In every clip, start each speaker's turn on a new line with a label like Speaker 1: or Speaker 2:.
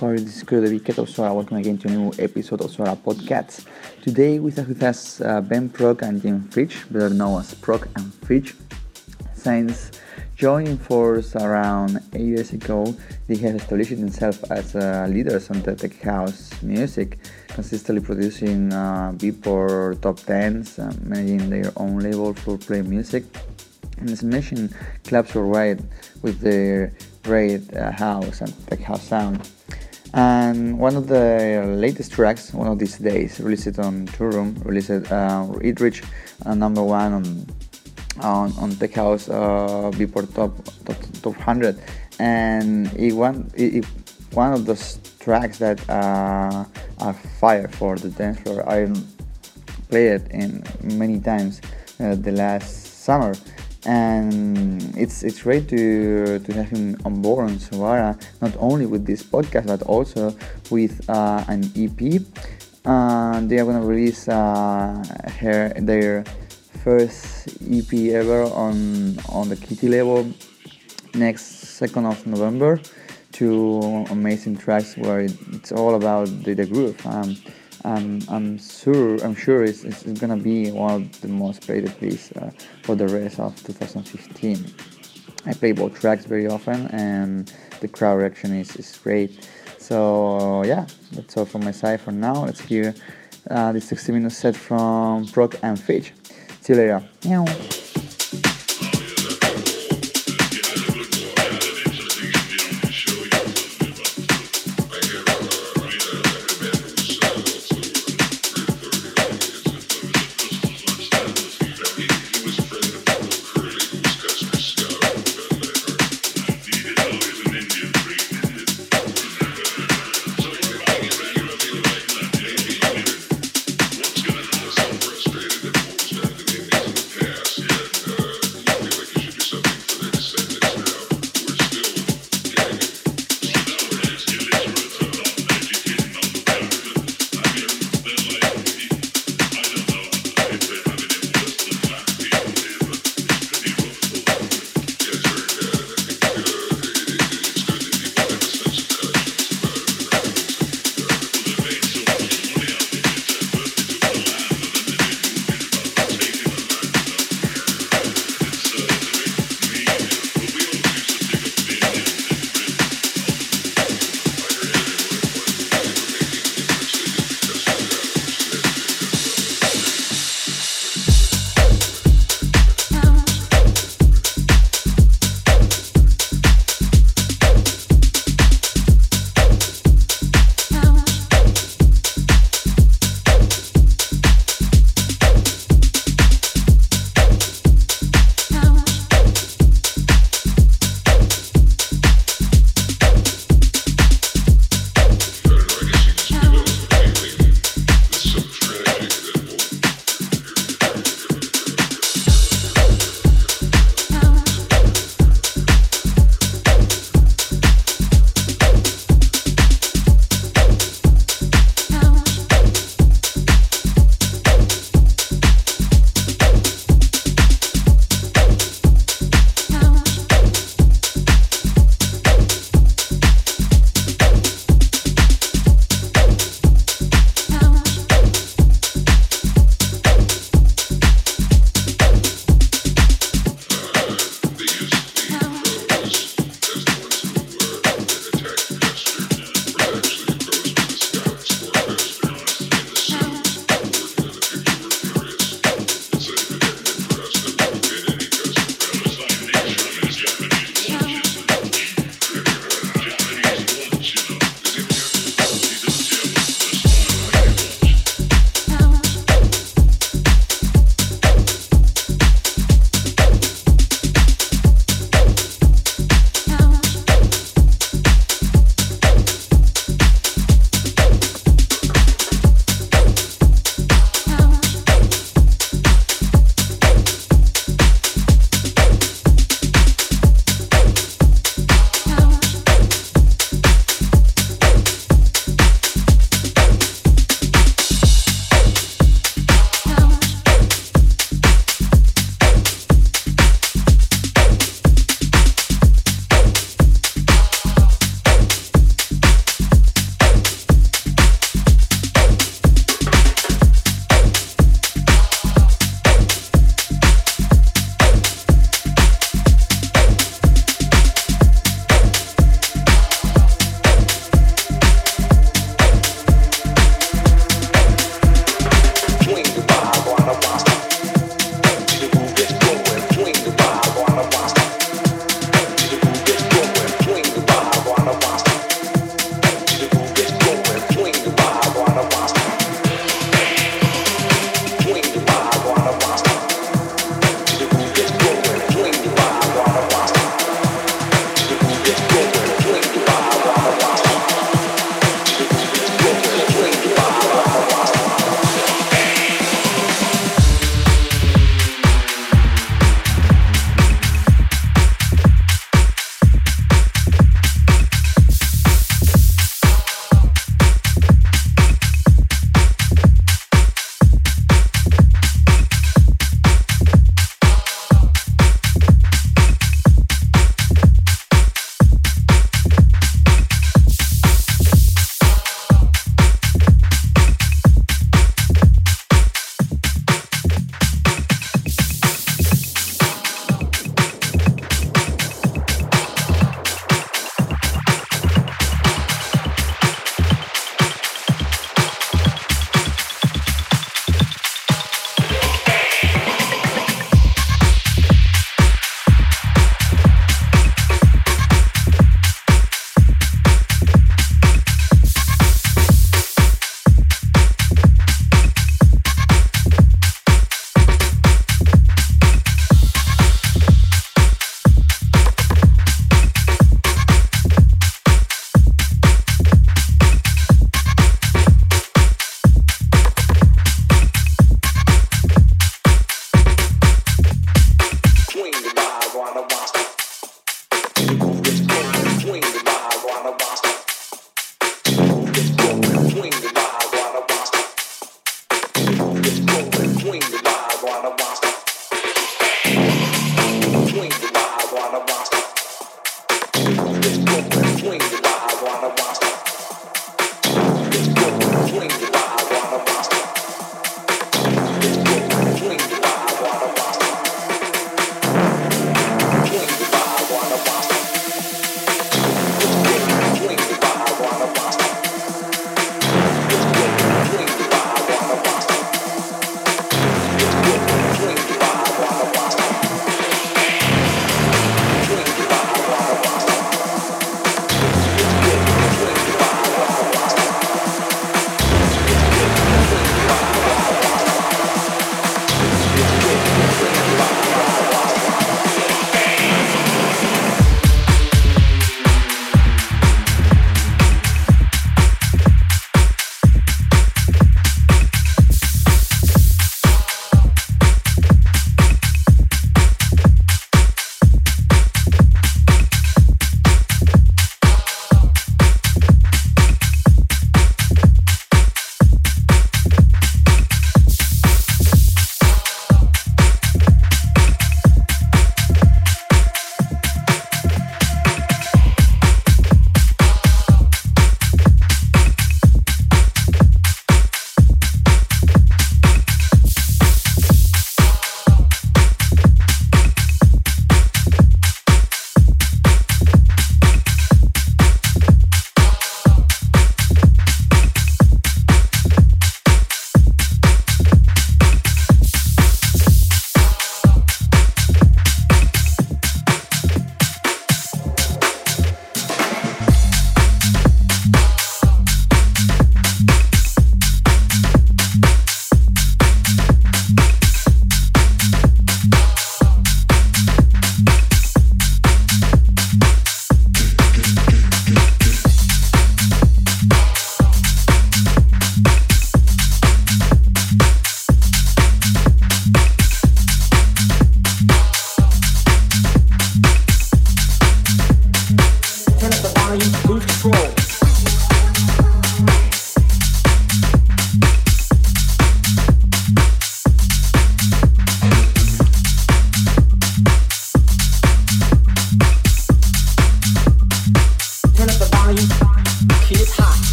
Speaker 1: Hello? This is of Suara. Welcome again to a new episode of Suara Podcast. Today we have with us uh, Ben Proc and Jim Fitch, better known as Prok and Fitch. Since joining force around eight years ago, they have established themselves as uh, leaders on the tech house music, consistently producing uh, Beatport top 10s, uh, managing their own label for play music, and smashing clubs worldwide with their great uh, house and tech house sound. And one of the latest tracks, one of these days, released on Room, released uh, it reached uh, number one on on, on Tech House uh, Beatport top, top top 100, and it one it, it, one of those tracks that uh, are fire for the dance floor. I played it in many times uh, the last summer and it's it's great to to have him on board on Suara, not only with this podcast but also with uh, an EP. Uh, they are gonna release uh, her their first EP ever on on the Kitty label next second of November. Two amazing tracks where it, it's all about the, the groove. Um, um, I'm sure I'm sure it's, it's gonna be one of the most played plays uh, for the rest of 2015. I play both tracks very often, and the crowd reaction is, is great. So yeah, that's all from my side for now. Let's hear uh, the 60 minute set from Prok and Fitch. See you later. Meow.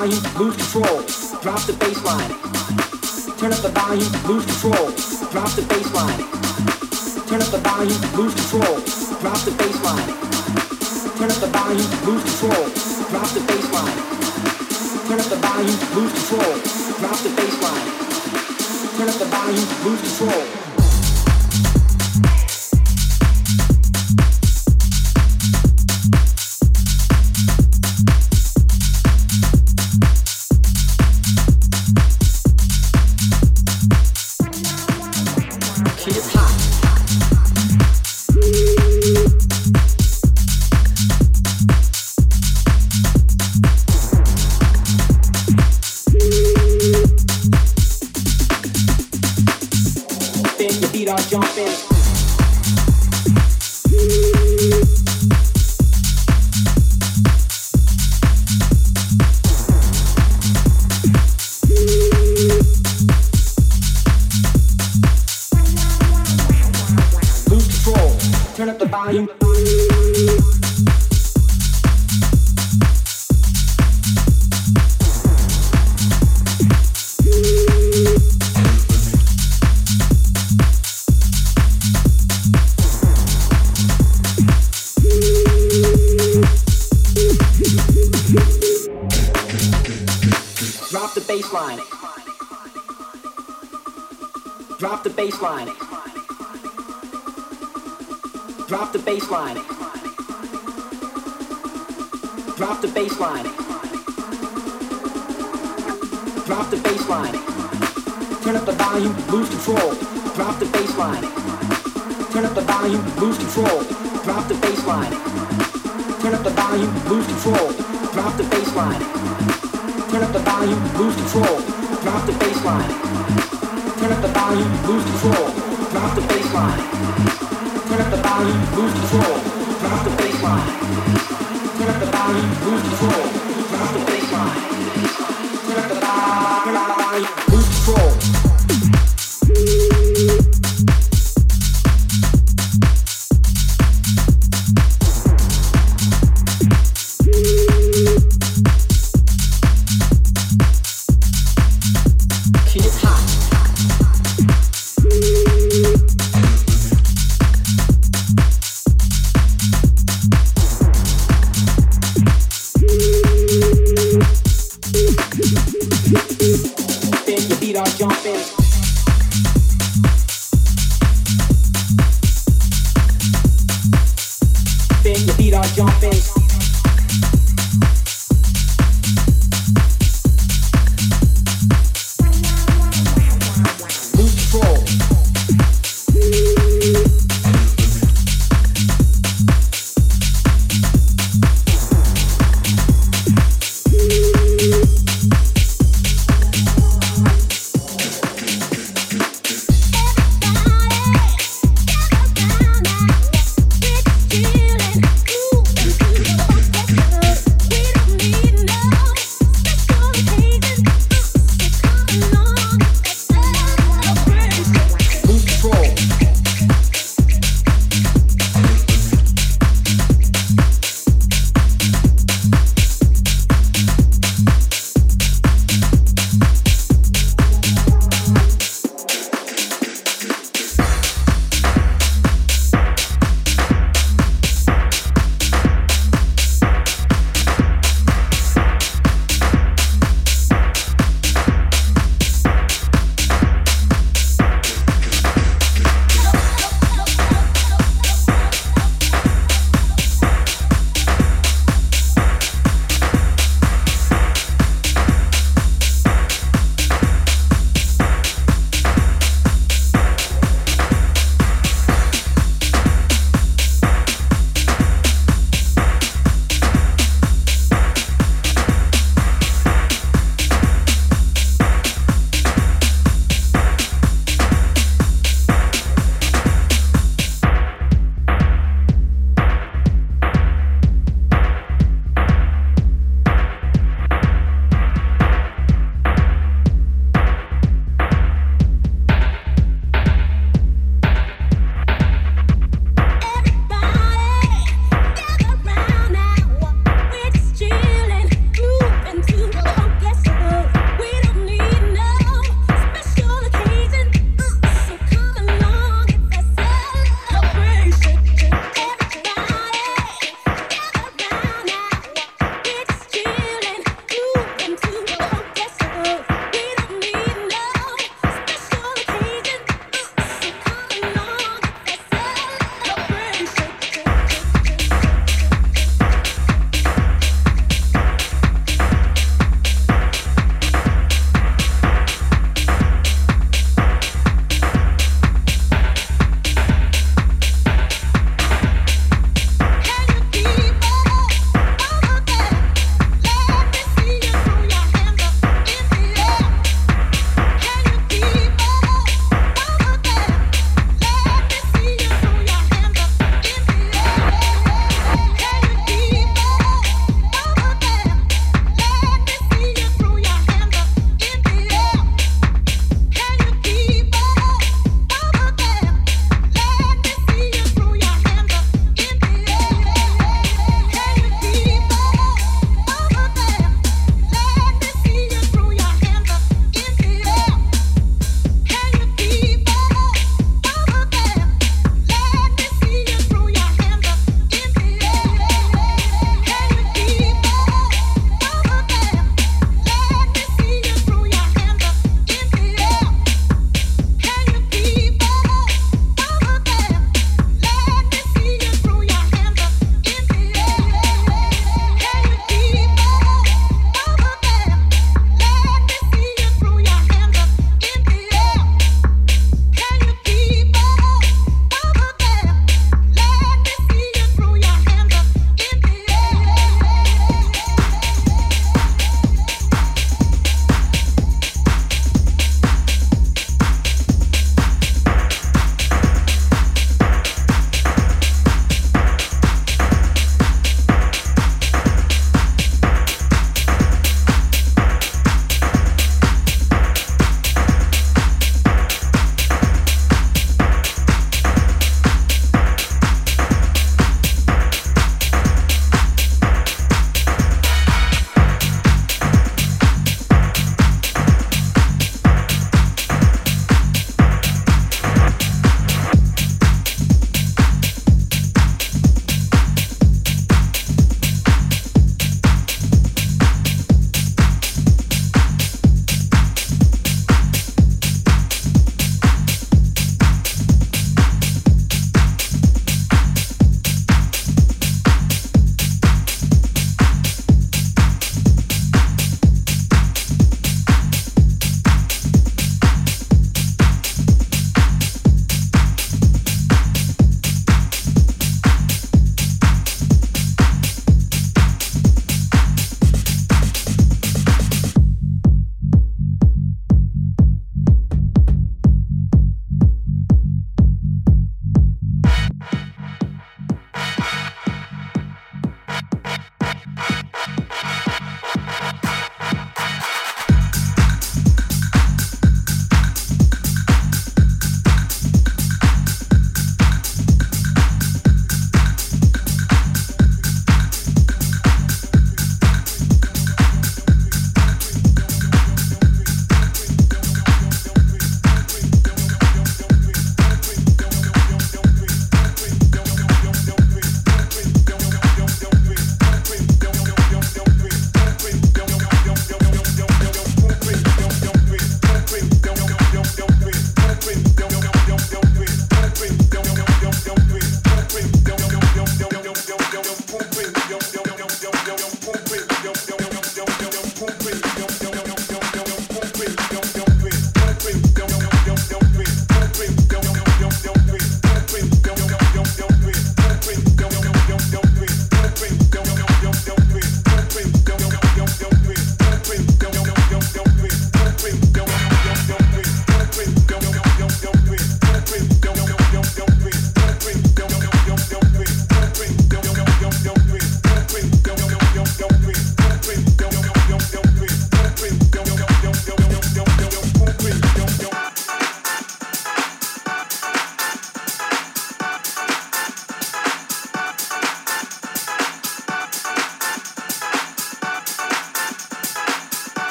Speaker 2: Volume, lose control. Drop the bass line. Turn up the volume, lose control. Drop the bass line. Turn up the volume, lose control. Drop the bass line. Turn up the volume, lose control. Drop the bass line. Turn up the volume, lose control. Drop the bass line. Turn up the volume, lose control. lose control. Drop the bass line. Turn up the volume, lose control.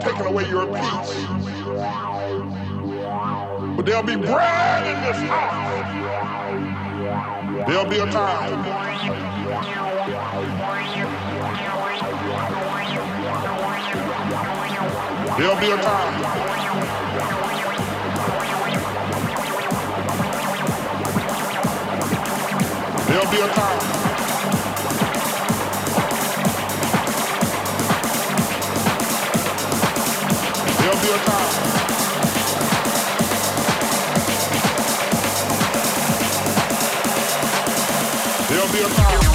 Speaker 3: taking away your peace. But there'll be bread in this house. There'll be a time. There'll be a time. There'll be a time. There'll be a time.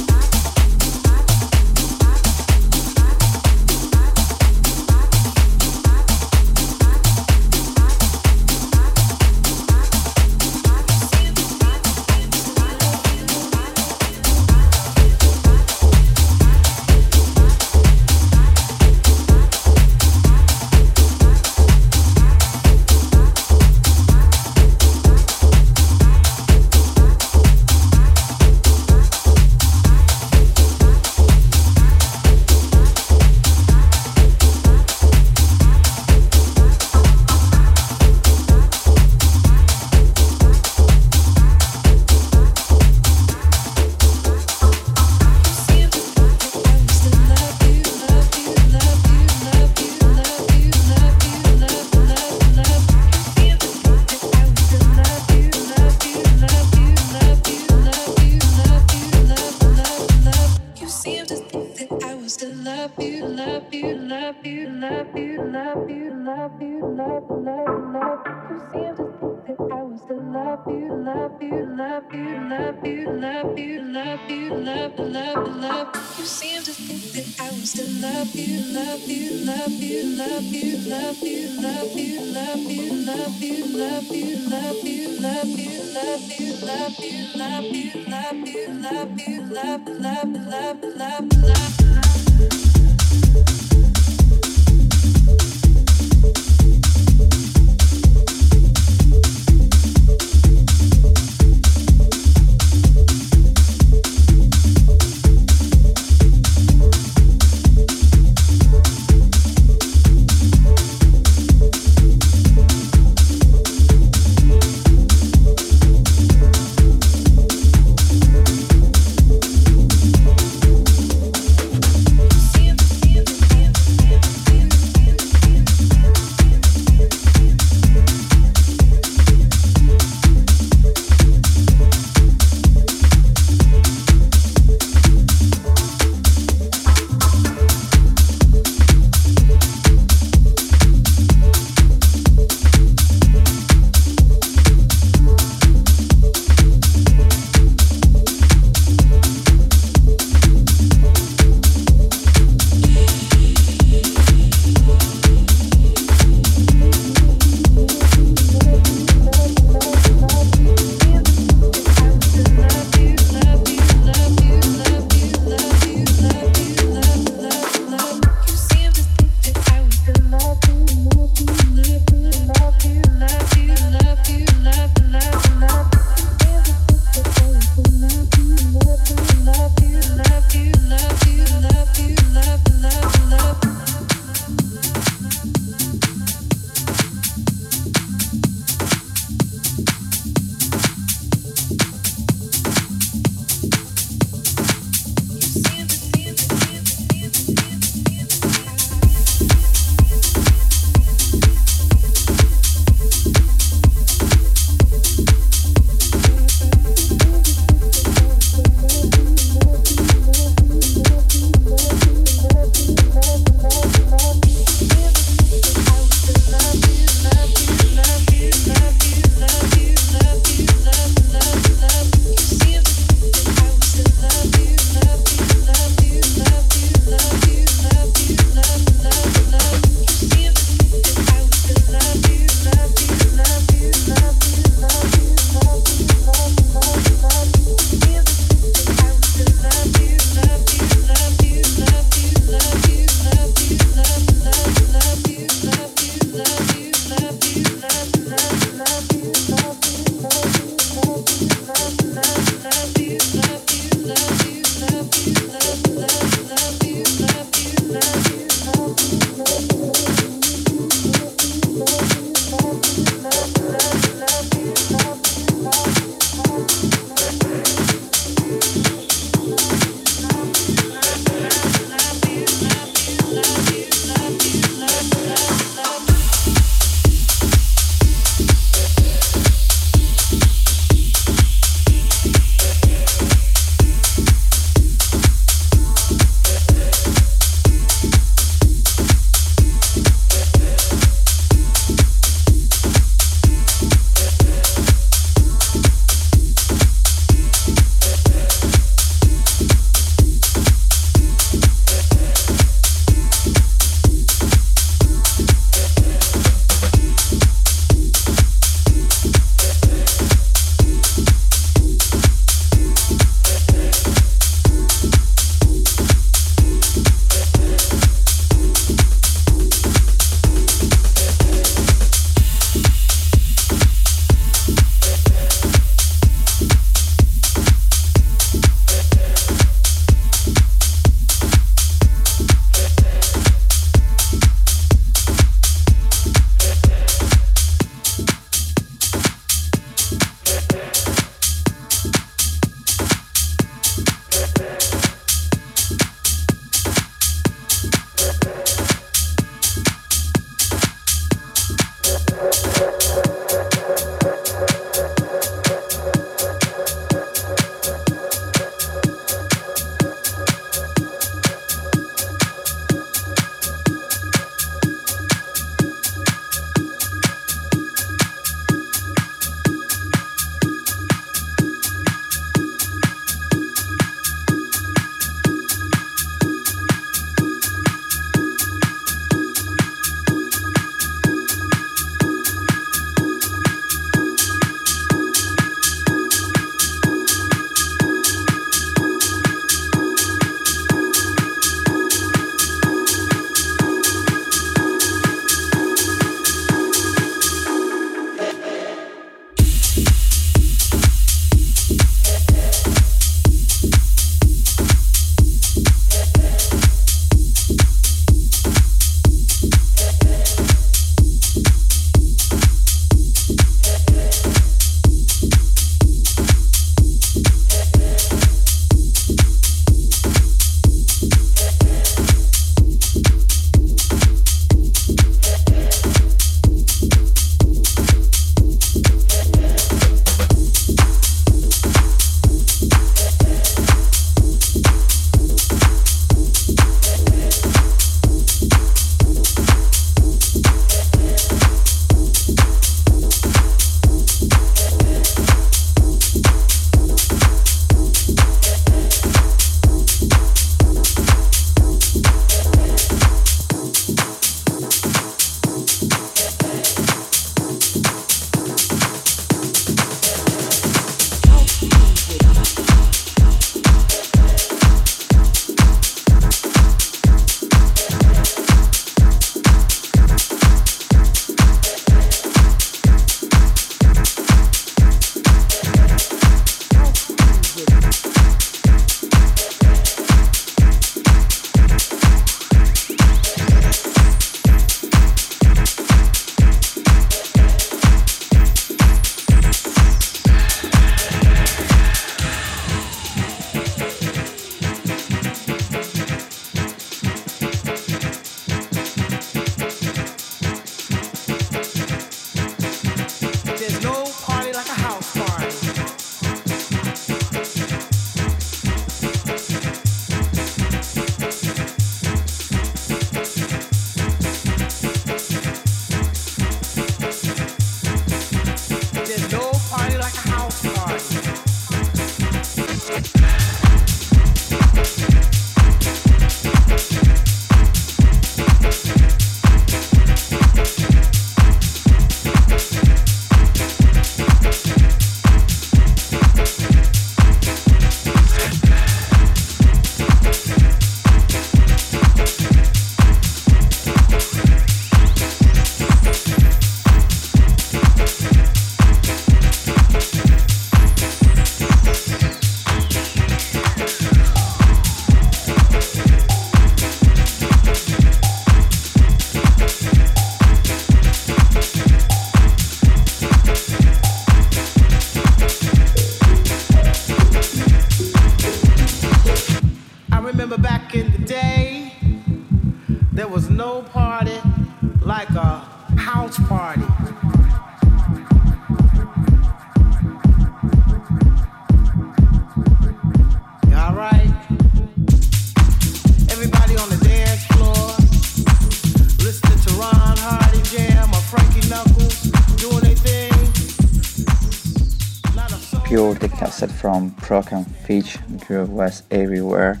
Speaker 1: From Prok and Fitch, was everywhere.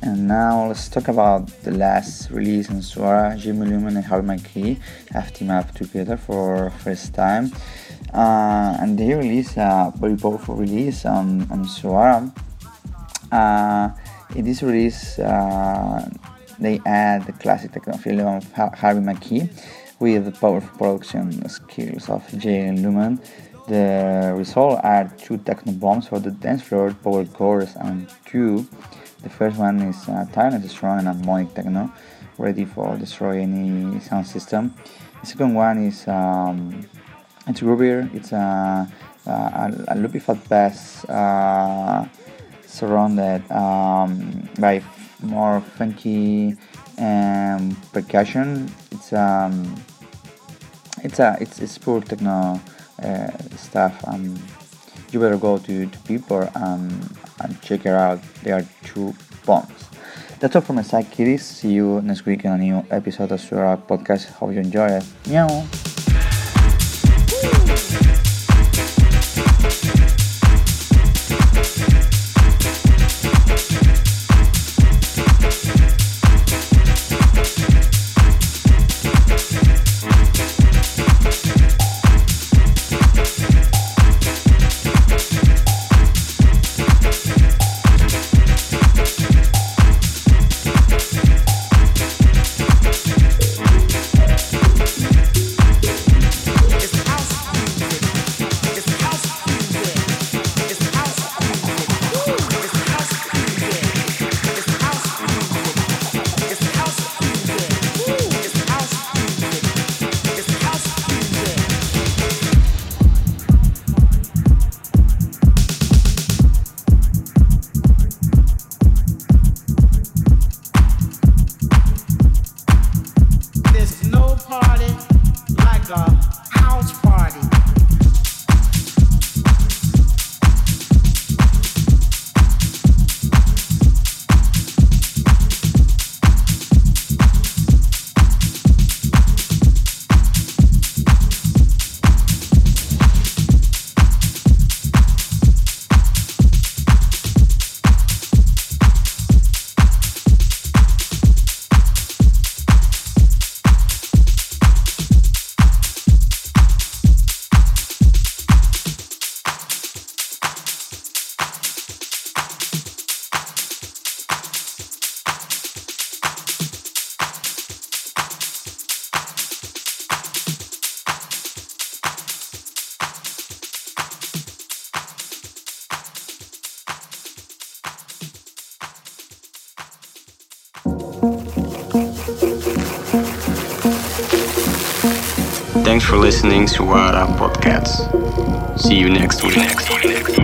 Speaker 1: And now let's talk about the last release in Suara. Jay Lumen and Harvey McKay have teamed up together for first time. Uh, and they released a very powerful release on, on Suara. Uh, in this release, uh, they add the classic techno feeling of Ha- Harvey McKay with the powerful production skills of Jay Lumen. The result are two techno bombs for the dance floor, power chorus, and two. The first one is uh, tireless, strong, and harmonic techno, ready for destroy any sound system. The second one is um, it's groovier. It's a, a, a loopy fat bass. Uh, surrounded um, by more funky um, percussion. It's um, it's a it's, it's pure techno uh, stuff. Um, you better go to, to People um, and check it out. They are two bombs. That's all from my side, kiddies. See you next week in a new episode of Suara Podcast. Hope you enjoy it. Meow.
Speaker 4: To Wada Podcasts. See you next week.